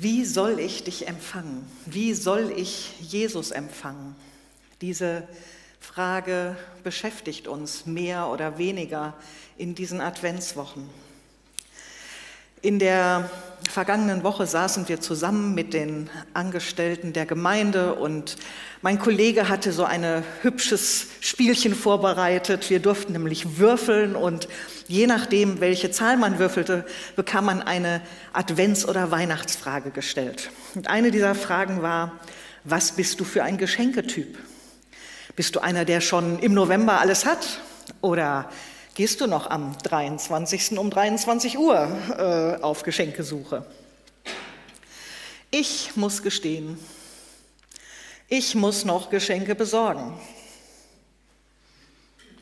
Wie soll ich dich empfangen? Wie soll ich Jesus empfangen? Diese Frage beschäftigt uns mehr oder weniger in diesen Adventswochen. In der vergangenen Woche saßen wir zusammen mit den Angestellten der Gemeinde und mein Kollege hatte so ein hübsches Spielchen vorbereitet. Wir durften nämlich würfeln und je nachdem, welche Zahl man würfelte, bekam man eine Advents- oder Weihnachtsfrage gestellt. Und eine dieser Fragen war, was bist du für ein Geschenketyp? Bist du einer, der schon im November alles hat? Oder gehst du noch am 23. um 23 Uhr äh, auf Geschenkesuche? Ich muss gestehen, ich muss noch Geschenke besorgen.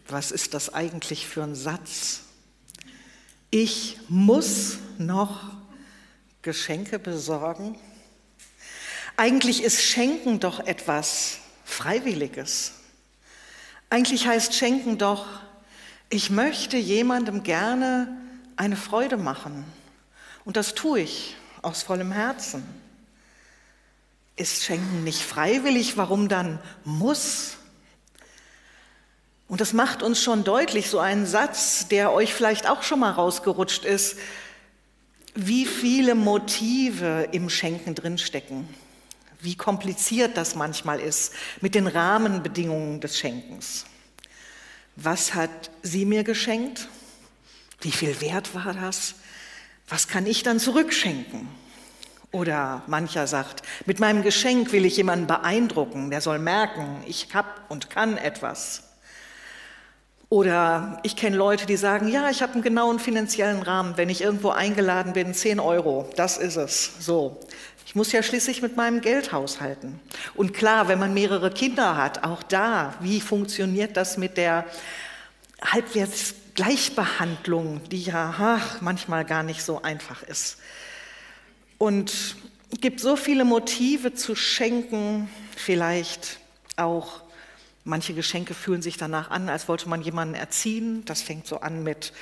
Was ist das eigentlich für ein Satz? Ich muss noch Geschenke besorgen? Eigentlich ist Schenken doch etwas Freiwilliges. Eigentlich heißt Schenken doch, ich möchte jemandem gerne eine Freude machen. Und das tue ich aus vollem Herzen. Ist Schenken nicht freiwillig? Warum dann muss? Und das macht uns schon deutlich, so ein Satz, der euch vielleicht auch schon mal rausgerutscht ist, wie viele Motive im Schenken drinstecken, wie kompliziert das manchmal ist mit den Rahmenbedingungen des Schenkens. Was hat sie mir geschenkt? Wie viel wert war das? Was kann ich dann zurückschenken? Oder mancher sagt, mit meinem Geschenk will ich jemanden beeindrucken, der soll merken, ich habe und kann etwas. Oder ich kenne Leute, die sagen, ja, ich habe einen genauen finanziellen Rahmen, wenn ich irgendwo eingeladen bin, 10 Euro, das ist es. So. Ich muss ja schließlich mit meinem Geld haushalten. Und klar, wenn man mehrere Kinder hat, auch da, wie funktioniert das mit der halbwegs Gleichbehandlung, die ja ach, manchmal gar nicht so einfach ist. Und es gibt so viele Motive zu schenken, vielleicht auch Manche Geschenke fühlen sich danach an, als wollte man jemanden erziehen. Das fängt so an mit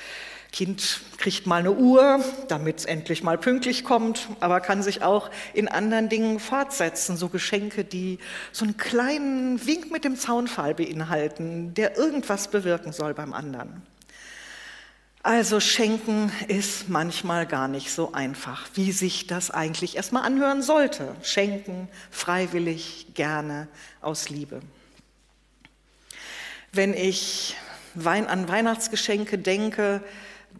Kind kriegt mal eine Uhr, damit es endlich mal pünktlich kommt, aber kann sich auch in anderen Dingen fortsetzen. So Geschenke, die so einen kleinen Wink mit dem Zaunfall beinhalten, der irgendwas bewirken soll beim anderen. Also schenken ist manchmal gar nicht so einfach, wie sich das eigentlich erstmal anhören sollte. Schenken freiwillig, gerne, aus Liebe. Wenn ich an Weihnachtsgeschenke denke,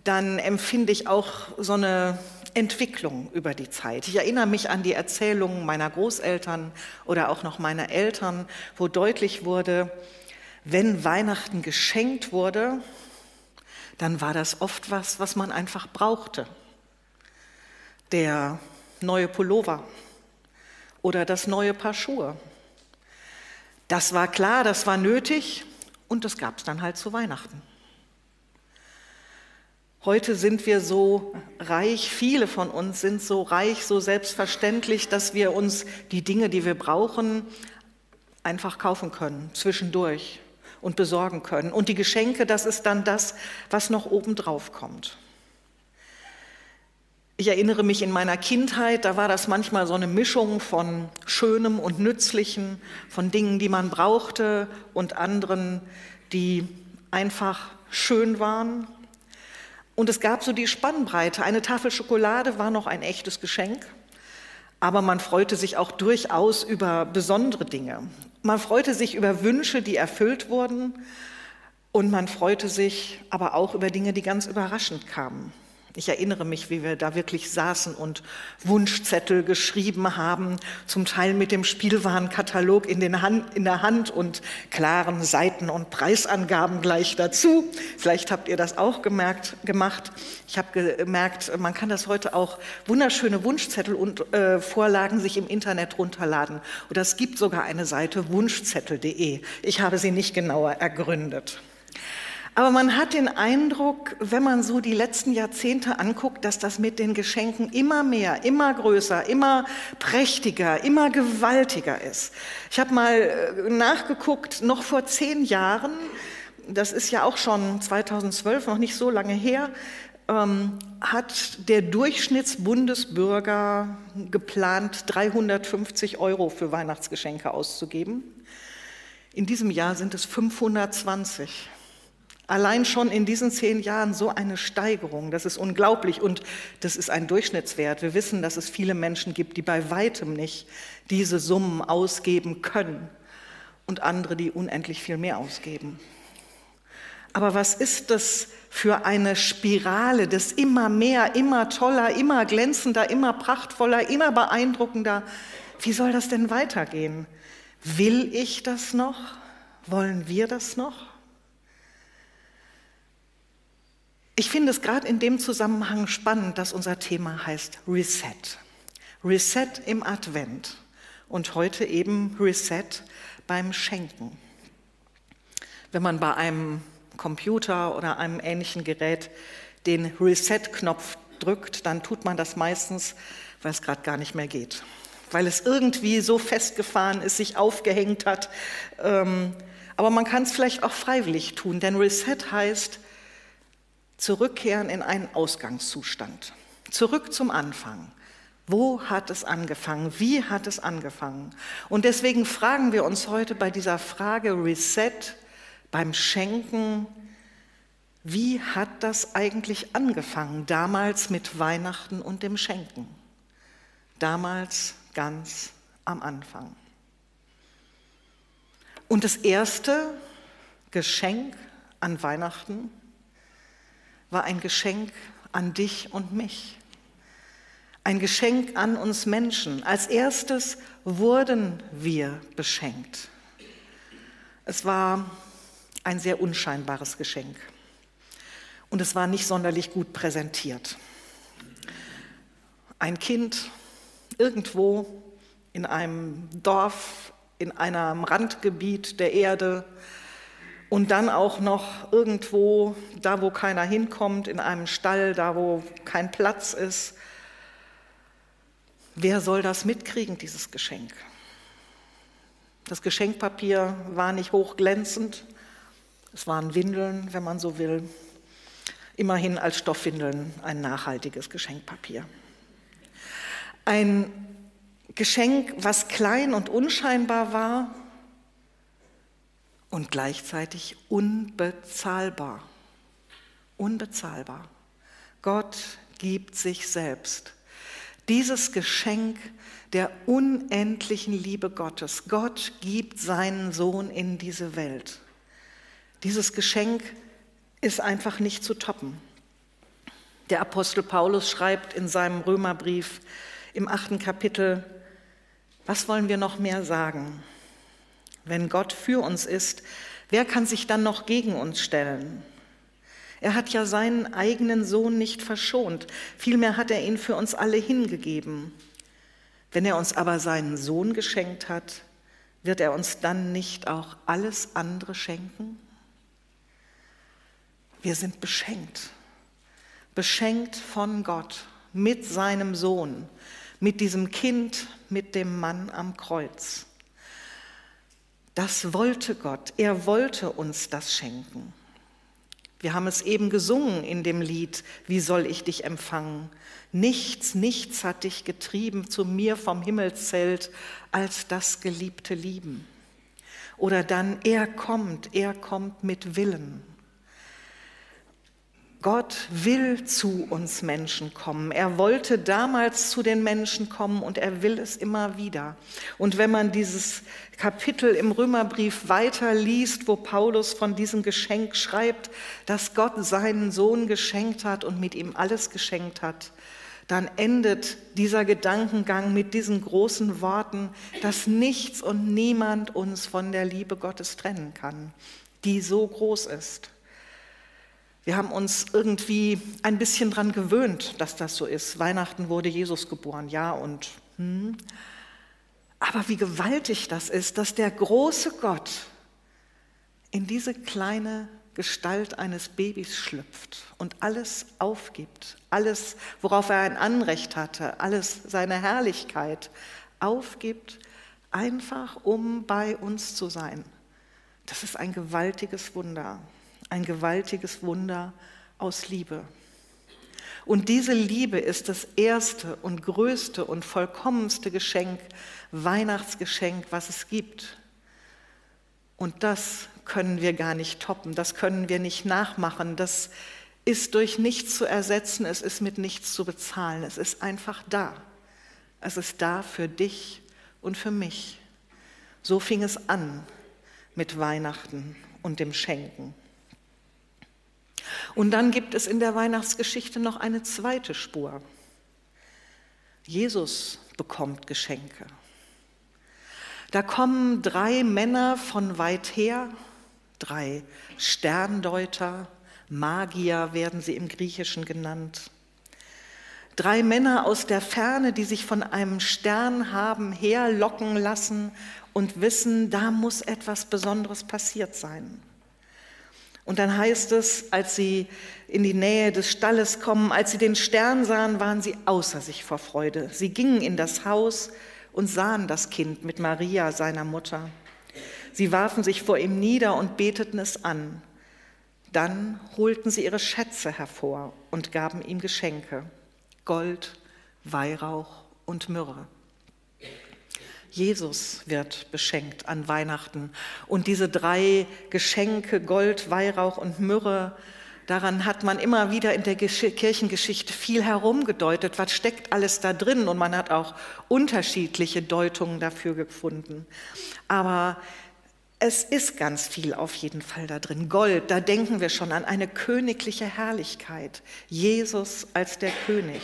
dann empfinde ich auch so eine Entwicklung über die Zeit. Ich erinnere mich an die Erzählungen meiner Großeltern oder auch noch meiner Eltern, wo deutlich wurde, wenn Weihnachten geschenkt wurde, dann war das oft was, was man einfach brauchte. Der neue Pullover oder das neue Paar Schuhe. Das war klar, das war nötig, und das gab es dann halt zu Weihnachten. Heute sind wir so reich, viele von uns sind so reich, so selbstverständlich, dass wir uns die Dinge, die wir brauchen, einfach kaufen können, zwischendurch und besorgen können. Und die Geschenke, das ist dann das, was noch obendrauf kommt. Ich erinnere mich in meiner Kindheit, da war das manchmal so eine Mischung von Schönem und Nützlichem, von Dingen, die man brauchte und anderen, die einfach schön waren. Und es gab so die Spannbreite. Eine Tafel Schokolade war noch ein echtes Geschenk, aber man freute sich auch durchaus über besondere Dinge. Man freute sich über Wünsche, die erfüllt wurden und man freute sich aber auch über Dinge, die ganz überraschend kamen. Ich erinnere mich, wie wir da wirklich saßen und Wunschzettel geschrieben haben, zum Teil mit dem Spielwarenkatalog in, in, der Hand und klaren Seiten und Preisangaben gleich dazu. Vielleicht habt ihr das auch gemerkt, gemacht. Ich habe gemerkt, man kann das heute auch wunderschöne Wunschzettel und äh, Vorlagen sich im Internet runterladen. Oder es gibt sogar eine Seite wunschzettel.de. Ich habe sie nicht genauer ergründet. Aber man hat den Eindruck, wenn man so die letzten Jahrzehnte anguckt, dass das mit den Geschenken immer mehr, immer größer, immer prächtiger, immer gewaltiger ist. Ich habe mal äh, nachgeguckt, noch vor zehn Jahren, das ist ja auch schon 2012, noch nicht so lange her, ähm, hat der Durchschnittsbundesbürger geplant, 350 Euro für Weihnachtsgeschenke auszugeben. In diesem Jahr sind es 520. Allein schon in diesen zehn Jahren so eine Steigerung, das ist unglaublich und das ist ein Durchschnittswert. Wir wissen, dass es viele Menschen gibt, die bei weitem nicht diese Summen ausgeben können und andere, die unendlich viel mehr ausgeben. Aber was ist das für eine Spirale des immer mehr, immer toller, immer glänzender, immer prachtvoller, immer beeindruckender? Wie soll das denn weitergehen? Will ich das noch? Wollen wir das noch? Ich finde es gerade in dem Zusammenhang spannend, dass unser Thema heißt Reset. Reset im Advent und heute eben Reset beim Schenken. Wenn man bei einem Computer oder einem ähnlichen Gerät den Reset-Knopf drückt, dann tut man das meistens, weil es gerade gar nicht mehr geht. Weil es irgendwie so festgefahren ist, sich aufgehängt hat. Ähm, aber man kann es vielleicht auch freiwillig tun, denn Reset heißt, zurückkehren in einen Ausgangszustand. Zurück zum Anfang. Wo hat es angefangen? Wie hat es angefangen? Und deswegen fragen wir uns heute bei dieser Frage Reset beim Schenken, wie hat das eigentlich angefangen? Damals mit Weihnachten und dem Schenken. Damals ganz am Anfang. Und das erste Geschenk an Weihnachten war ein Geschenk an dich und mich. Ein Geschenk an uns Menschen. Als erstes wurden wir beschenkt. Es war ein sehr unscheinbares Geschenk. Und es war nicht sonderlich gut präsentiert. Ein Kind irgendwo in einem Dorf, in einem Randgebiet der Erde, und dann auch noch irgendwo, da wo keiner hinkommt, in einem Stall, da wo kein Platz ist. Wer soll das mitkriegen, dieses Geschenk? Das Geschenkpapier war nicht hochglänzend, es waren Windeln, wenn man so will. Immerhin als Stoffwindeln ein nachhaltiges Geschenkpapier. Ein Geschenk, was klein und unscheinbar war, und gleichzeitig unbezahlbar. Unbezahlbar. Gott gibt sich selbst. Dieses Geschenk der unendlichen Liebe Gottes. Gott gibt seinen Sohn in diese Welt. Dieses Geschenk ist einfach nicht zu toppen. Der Apostel Paulus schreibt in seinem Römerbrief im achten Kapitel, was wollen wir noch mehr sagen? Wenn Gott für uns ist, wer kann sich dann noch gegen uns stellen? Er hat ja seinen eigenen Sohn nicht verschont, vielmehr hat er ihn für uns alle hingegeben. Wenn er uns aber seinen Sohn geschenkt hat, wird er uns dann nicht auch alles andere schenken? Wir sind beschenkt, beschenkt von Gott mit seinem Sohn, mit diesem Kind, mit dem Mann am Kreuz. Das wollte Gott. Er wollte uns das schenken. Wir haben es eben gesungen in dem Lied, Wie soll ich dich empfangen? Nichts, nichts hat dich getrieben zu mir vom Himmelszelt als das geliebte Lieben. Oder dann, er kommt, er kommt mit Willen. Gott will zu uns Menschen kommen. Er wollte damals zu den Menschen kommen und er will es immer wieder. Und wenn man dieses Kapitel im Römerbrief weiterliest, wo Paulus von diesem Geschenk schreibt, dass Gott seinen Sohn geschenkt hat und mit ihm alles geschenkt hat, dann endet dieser Gedankengang mit diesen großen Worten, dass nichts und niemand uns von der Liebe Gottes trennen kann, die so groß ist. Wir haben uns irgendwie ein bisschen daran gewöhnt, dass das so ist. Weihnachten wurde Jesus geboren, ja und hm. Aber wie gewaltig das ist, dass der große Gott in diese kleine Gestalt eines Babys schlüpft und alles aufgibt, alles, worauf er ein Anrecht hatte, alles seine Herrlichkeit aufgibt, einfach um bei uns zu sein. Das ist ein gewaltiges Wunder ein gewaltiges Wunder aus Liebe. Und diese Liebe ist das erste und größte und vollkommenste Geschenk, Weihnachtsgeschenk, was es gibt. Und das können wir gar nicht toppen, das können wir nicht nachmachen, das ist durch nichts zu ersetzen, es ist mit nichts zu bezahlen, es ist einfach da. Es ist da für dich und für mich. So fing es an mit Weihnachten und dem Schenken. Und dann gibt es in der Weihnachtsgeschichte noch eine zweite Spur. Jesus bekommt Geschenke. Da kommen drei Männer von weit her, drei Sterndeuter, Magier werden sie im Griechischen genannt. Drei Männer aus der Ferne, die sich von einem Stern haben herlocken lassen und wissen, da muss etwas Besonderes passiert sein. Und dann heißt es, als sie in die Nähe des Stalles kommen, als sie den Stern sahen, waren sie außer sich vor Freude. Sie gingen in das Haus und sahen das Kind mit Maria, seiner Mutter. Sie warfen sich vor ihm nieder und beteten es an. Dann holten sie ihre Schätze hervor und gaben ihm Geschenke, Gold, Weihrauch und Myrrhe. Jesus wird beschenkt an Weihnachten. Und diese drei Geschenke, Gold, Weihrauch und Myrrhe, daran hat man immer wieder in der Kirchengeschichte viel herumgedeutet. Was steckt alles da drin? Und man hat auch unterschiedliche Deutungen dafür gefunden. Aber es ist ganz viel auf jeden Fall da drin. Gold, da denken wir schon an eine königliche Herrlichkeit. Jesus als der König.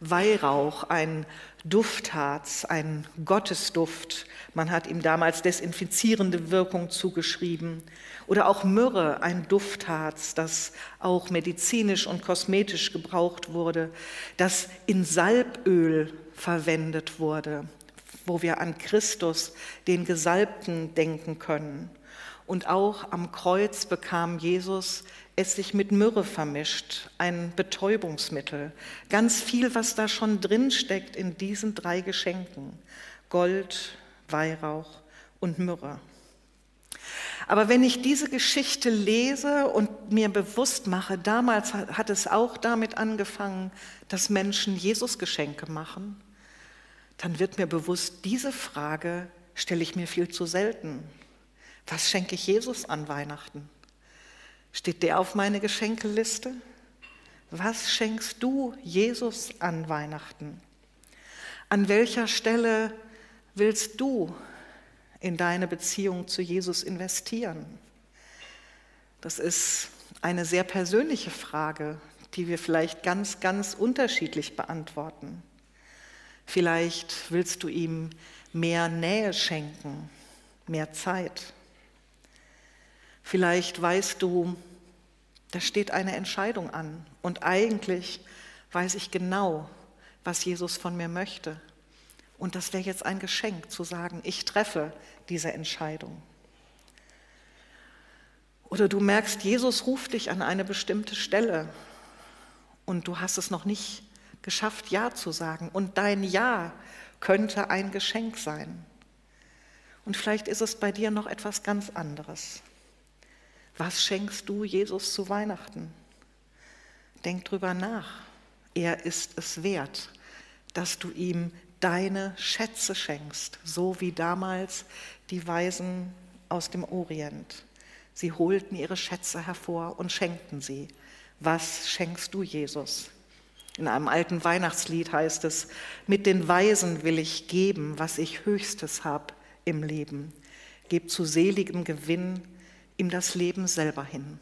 Weihrauch, ein Duftharz, ein Gottesduft. Man hat ihm damals desinfizierende Wirkung zugeschrieben. Oder auch Myrrhe, ein Duftharz, das auch medizinisch und kosmetisch gebraucht wurde, das in Salböl verwendet wurde, wo wir an Christus, den Gesalbten, denken können. Und auch am Kreuz bekam Jesus es sich mit Myrrhe vermischt, ein Betäubungsmittel. Ganz viel, was da schon drin steckt in diesen drei Geschenken. Gold, Weihrauch und Myrrhe. Aber wenn ich diese Geschichte lese und mir bewusst mache, damals hat es auch damit angefangen, dass Menschen Jesus Geschenke machen, dann wird mir bewusst, diese Frage stelle ich mir viel zu selten. Was schenke ich Jesus an Weihnachten? Steht der auf meine Geschenkeliste? Was schenkst du Jesus an Weihnachten? An welcher Stelle willst du in deine Beziehung zu Jesus investieren? Das ist eine sehr persönliche Frage, die wir vielleicht ganz, ganz unterschiedlich beantworten. Vielleicht willst du ihm mehr Nähe schenken, mehr Zeit. Vielleicht weißt du, da steht eine Entscheidung an und eigentlich weiß ich genau, was Jesus von mir möchte. Und das wäre jetzt ein Geschenk zu sagen, ich treffe diese Entscheidung. Oder du merkst, Jesus ruft dich an eine bestimmte Stelle und du hast es noch nicht geschafft, Ja zu sagen. Und dein Ja könnte ein Geschenk sein. Und vielleicht ist es bei dir noch etwas ganz anderes. Was schenkst du Jesus zu Weihnachten? Denk drüber nach. Er ist es wert, dass du ihm deine Schätze schenkst, so wie damals die Weisen aus dem Orient. Sie holten ihre Schätze hervor und schenkten sie. Was schenkst du Jesus? In einem alten Weihnachtslied heißt es, mit den Weisen will ich geben, was ich höchstes habe im Leben. Geb zu seligem Gewinn ihm das Leben selber hin.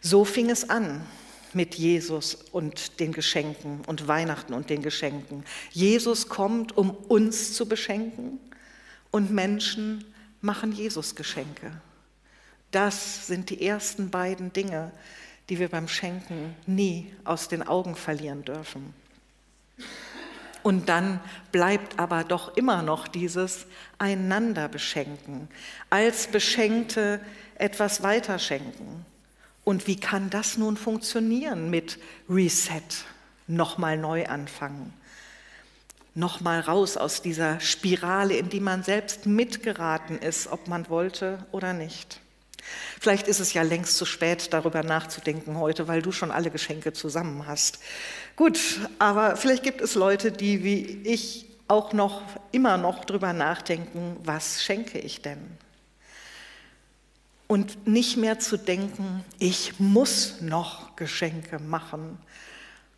So fing es an mit Jesus und den Geschenken und Weihnachten und den Geschenken. Jesus kommt, um uns zu beschenken und Menschen machen Jesus Geschenke. Das sind die ersten beiden Dinge, die wir beim Schenken nie aus den Augen verlieren dürfen. Und dann bleibt aber doch immer noch dieses einander beschenken, als Beschenkte etwas weiterschenken. Und wie kann das nun funktionieren mit Reset, nochmal neu anfangen, nochmal raus aus dieser Spirale, in die man selbst mitgeraten ist, ob man wollte oder nicht? Vielleicht ist es ja längst zu spät, darüber nachzudenken heute, weil du schon alle Geschenke zusammen hast. Gut, aber vielleicht gibt es Leute, die wie ich auch noch immer noch darüber nachdenken, was schenke ich denn? Und nicht mehr zu denken, ich muss noch Geschenke machen,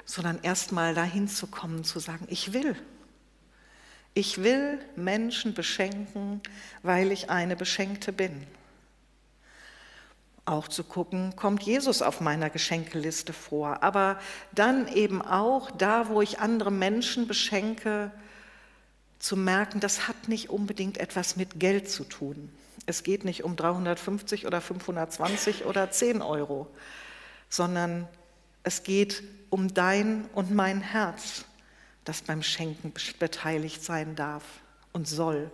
sondern erstmal dahin zu kommen, zu sagen, ich will. Ich will Menschen beschenken, weil ich eine Beschenkte bin auch zu gucken, kommt Jesus auf meiner Geschenkeliste vor. Aber dann eben auch da, wo ich andere Menschen beschenke, zu merken, das hat nicht unbedingt etwas mit Geld zu tun. Es geht nicht um 350 oder 520 oder 10 Euro, sondern es geht um dein und mein Herz, das beim Schenken beteiligt sein darf und soll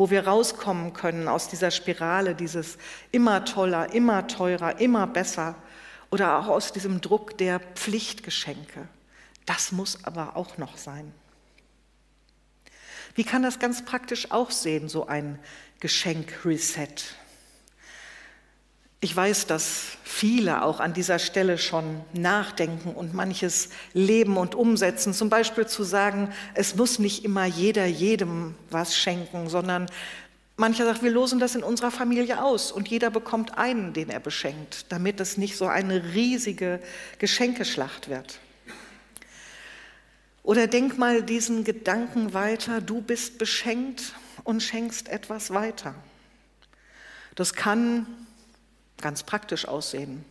wo wir rauskommen können aus dieser Spirale, dieses immer toller, immer teurer, immer besser oder auch aus diesem Druck der Pflichtgeschenke. Das muss aber auch noch sein. Wie kann das ganz praktisch aussehen, so ein Geschenk-Reset? Ich weiß, dass viele auch an dieser Stelle schon nachdenken und manches leben und umsetzen. Zum Beispiel zu sagen, es muss nicht immer jeder jedem was schenken, sondern mancher sagt, wir losen das in unserer Familie aus und jeder bekommt einen, den er beschenkt, damit es nicht so eine riesige Geschenkeschlacht wird. Oder denk mal diesen Gedanken weiter, du bist beschenkt und schenkst etwas weiter. Das kann ganz praktisch aussehen.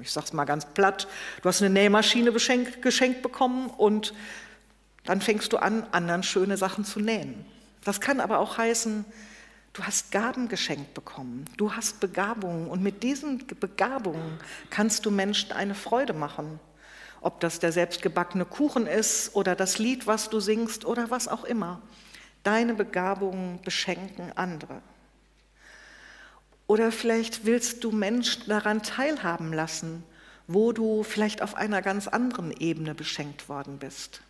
Ich sage es mal ganz platt, du hast eine Nähmaschine geschenkt, geschenkt bekommen und dann fängst du an, anderen schöne Sachen zu nähen. Das kann aber auch heißen, du hast Gaben geschenkt bekommen, du hast Begabungen und mit diesen Begabungen kannst du Menschen eine Freude machen. Ob das der selbstgebackene Kuchen ist oder das Lied, was du singst oder was auch immer. Deine Begabungen beschenken andere. Oder vielleicht willst du Menschen daran teilhaben lassen, wo du vielleicht auf einer ganz anderen Ebene beschenkt worden bist.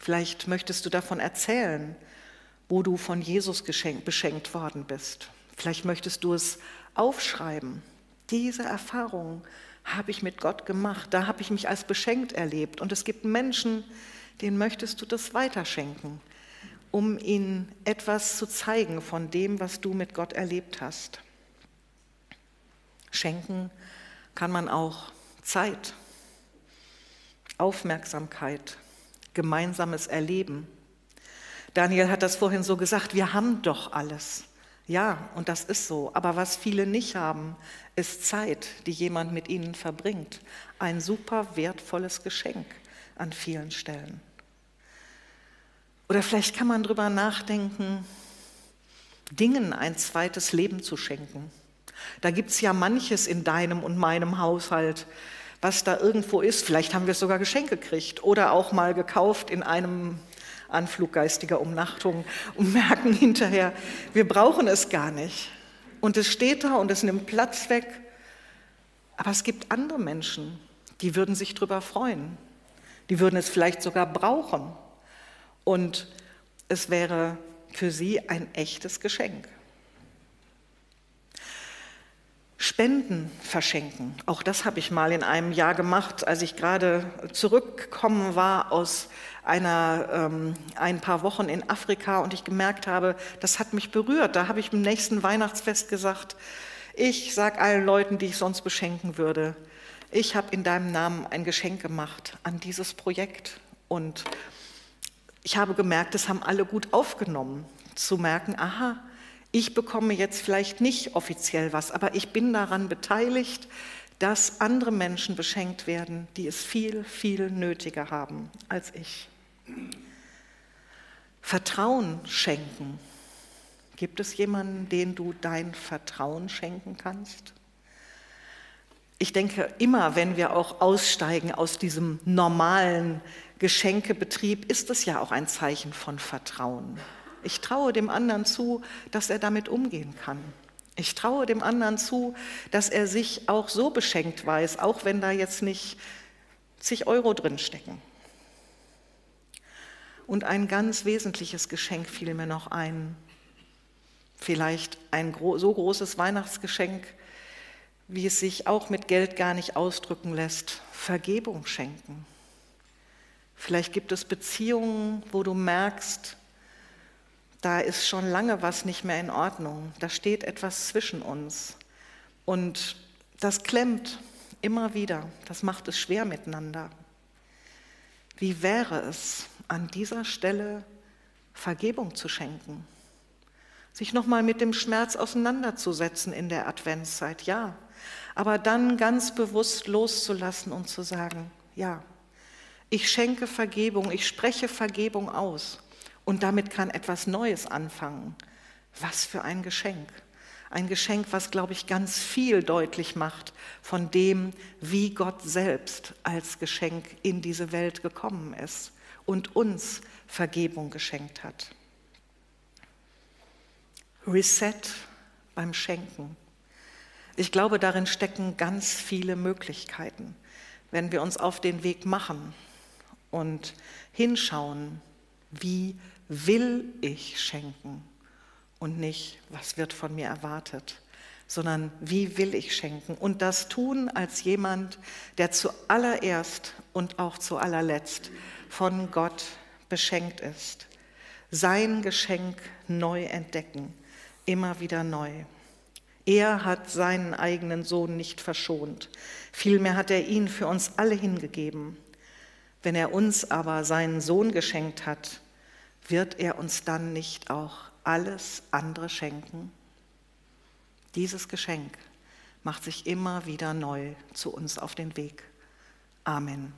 Vielleicht möchtest du davon erzählen, wo du von Jesus beschenkt worden bist. Vielleicht möchtest du es aufschreiben. Diese Erfahrung habe ich mit Gott gemacht, da habe ich mich als beschenkt erlebt. Und es gibt Menschen, denen möchtest du das weiterschenken um ihnen etwas zu zeigen von dem, was du mit Gott erlebt hast. Schenken kann man auch Zeit, Aufmerksamkeit, gemeinsames Erleben. Daniel hat das vorhin so gesagt, wir haben doch alles. Ja, und das ist so. Aber was viele nicht haben, ist Zeit, die jemand mit ihnen verbringt. Ein super wertvolles Geschenk an vielen Stellen. Oder vielleicht kann man darüber nachdenken, Dingen ein zweites Leben zu schenken. Da gibt es ja manches in deinem und meinem Haushalt, was da irgendwo ist. Vielleicht haben wir es sogar geschenkt gekriegt oder auch mal gekauft in einem Anflug geistiger Umnachtung und merken hinterher, wir brauchen es gar nicht. Und es steht da und es nimmt Platz weg. Aber es gibt andere Menschen, die würden sich darüber freuen. Die würden es vielleicht sogar brauchen. Und es wäre für sie ein echtes Geschenk. Spenden verschenken. Auch das habe ich mal in einem Jahr gemacht, als ich gerade zurückgekommen war aus einer, ähm, ein paar Wochen in Afrika und ich gemerkt habe, das hat mich berührt. Da habe ich im nächsten Weihnachtsfest gesagt, ich sage allen Leuten, die ich sonst beschenken würde, ich habe in deinem Namen ein Geschenk gemacht an dieses Projekt und ich habe gemerkt, das haben alle gut aufgenommen, zu merken, aha, ich bekomme jetzt vielleicht nicht offiziell was, aber ich bin daran beteiligt, dass andere Menschen beschenkt werden, die es viel, viel nötiger haben als ich. Vertrauen schenken. Gibt es jemanden, den du dein Vertrauen schenken kannst? Ich denke, immer wenn wir auch aussteigen aus diesem normalen Geschenkebetrieb ist es ja auch ein Zeichen von Vertrauen. Ich traue dem anderen zu, dass er damit umgehen kann. Ich traue dem anderen zu, dass er sich auch so beschenkt weiß, auch wenn da jetzt nicht zig Euro drin stecken. Und ein ganz wesentliches Geschenk fiel mir noch ein. Vielleicht ein so großes Weihnachtsgeschenk, wie es sich auch mit Geld gar nicht ausdrücken lässt. Vergebung schenken. Vielleicht gibt es Beziehungen, wo du merkst, da ist schon lange was nicht mehr in Ordnung. Da steht etwas zwischen uns. Und das klemmt immer wieder. Das macht es schwer miteinander. Wie wäre es, an dieser Stelle Vergebung zu schenken? Sich nochmal mit dem Schmerz auseinanderzusetzen in der Adventszeit, ja. Aber dann ganz bewusst loszulassen und zu sagen, ja, ich schenke Vergebung, ich spreche Vergebung aus. Und damit kann etwas Neues anfangen. Was für ein Geschenk. Ein Geschenk, was, glaube ich, ganz viel deutlich macht von dem, wie Gott selbst als Geschenk in diese Welt gekommen ist und uns Vergebung geschenkt hat. Reset beim Schenken. Ich glaube, darin stecken ganz viele Möglichkeiten, wenn wir uns auf den Weg machen und hinschauen, wie will ich schenken und nicht, was wird von mir erwartet, sondern wie will ich schenken und das tun als jemand, der zuallererst und auch zu allerletzt von Gott beschenkt ist. Sein Geschenk neu entdecken, immer wieder neu. Er hat seinen eigenen Sohn nicht verschont, vielmehr hat er ihn für uns alle hingegeben. Wenn er uns aber seinen Sohn geschenkt hat, wird er uns dann nicht auch alles andere schenken? Dieses Geschenk macht sich immer wieder neu zu uns auf den Weg. Amen.